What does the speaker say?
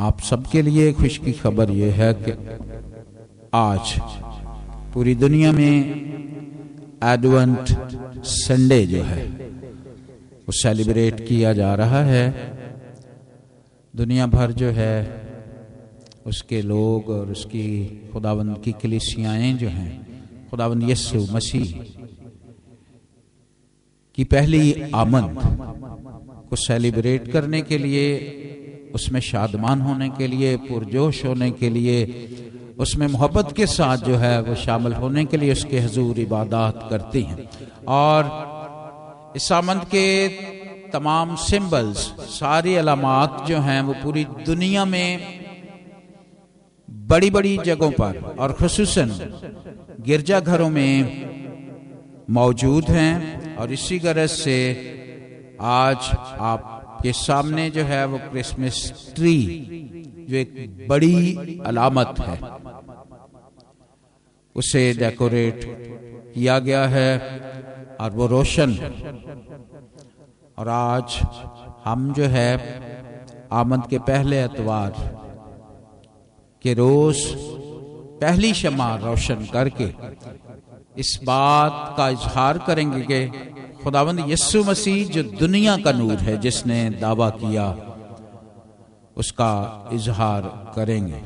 आप सबके लिए खुश की खबर यह है कि आज पूरी दुनिया में एडवेंट संडे जो है, वो सेलिब्रेट किया जा रहा है। दुनिया भर जो है, उसके लोग और उसकी खुदावंद की कलिसियाएँ जो हैं खुदावंद यस्सु मसीह की पहली आमद को सेलिब्रेट करने के लिए उसमें शादमान होने के लिए, पुरजोश होने के लिए, उसमें मोहब्बत के साथ जो है वो शामिल होने के लिए उसके हजूर इबादत करती हैं। और इस आमद के तमाम सिंबल्स, सारी अलामत जो हैं वो पूरी दुनिया में बड़ी बड़ी जगहों पर और खसूस गिरजाघरों में मौजूद हैं। और इसी गरज से आज आपके सामने जो है वो क्रिसमस ट्री जो एक बड़ी अलामत है। उसे डेकोरेट किया गया है और वो रोशन। और आज हम जो है आमद के पहले एतवार के रोज पहली शमा रोशन करके इस बात का इजहार करेंगे कि खुदावंद यस्सु मसीह जो दुनिया का नूर है जिसने दावा किया उसका इजहार करेंगे।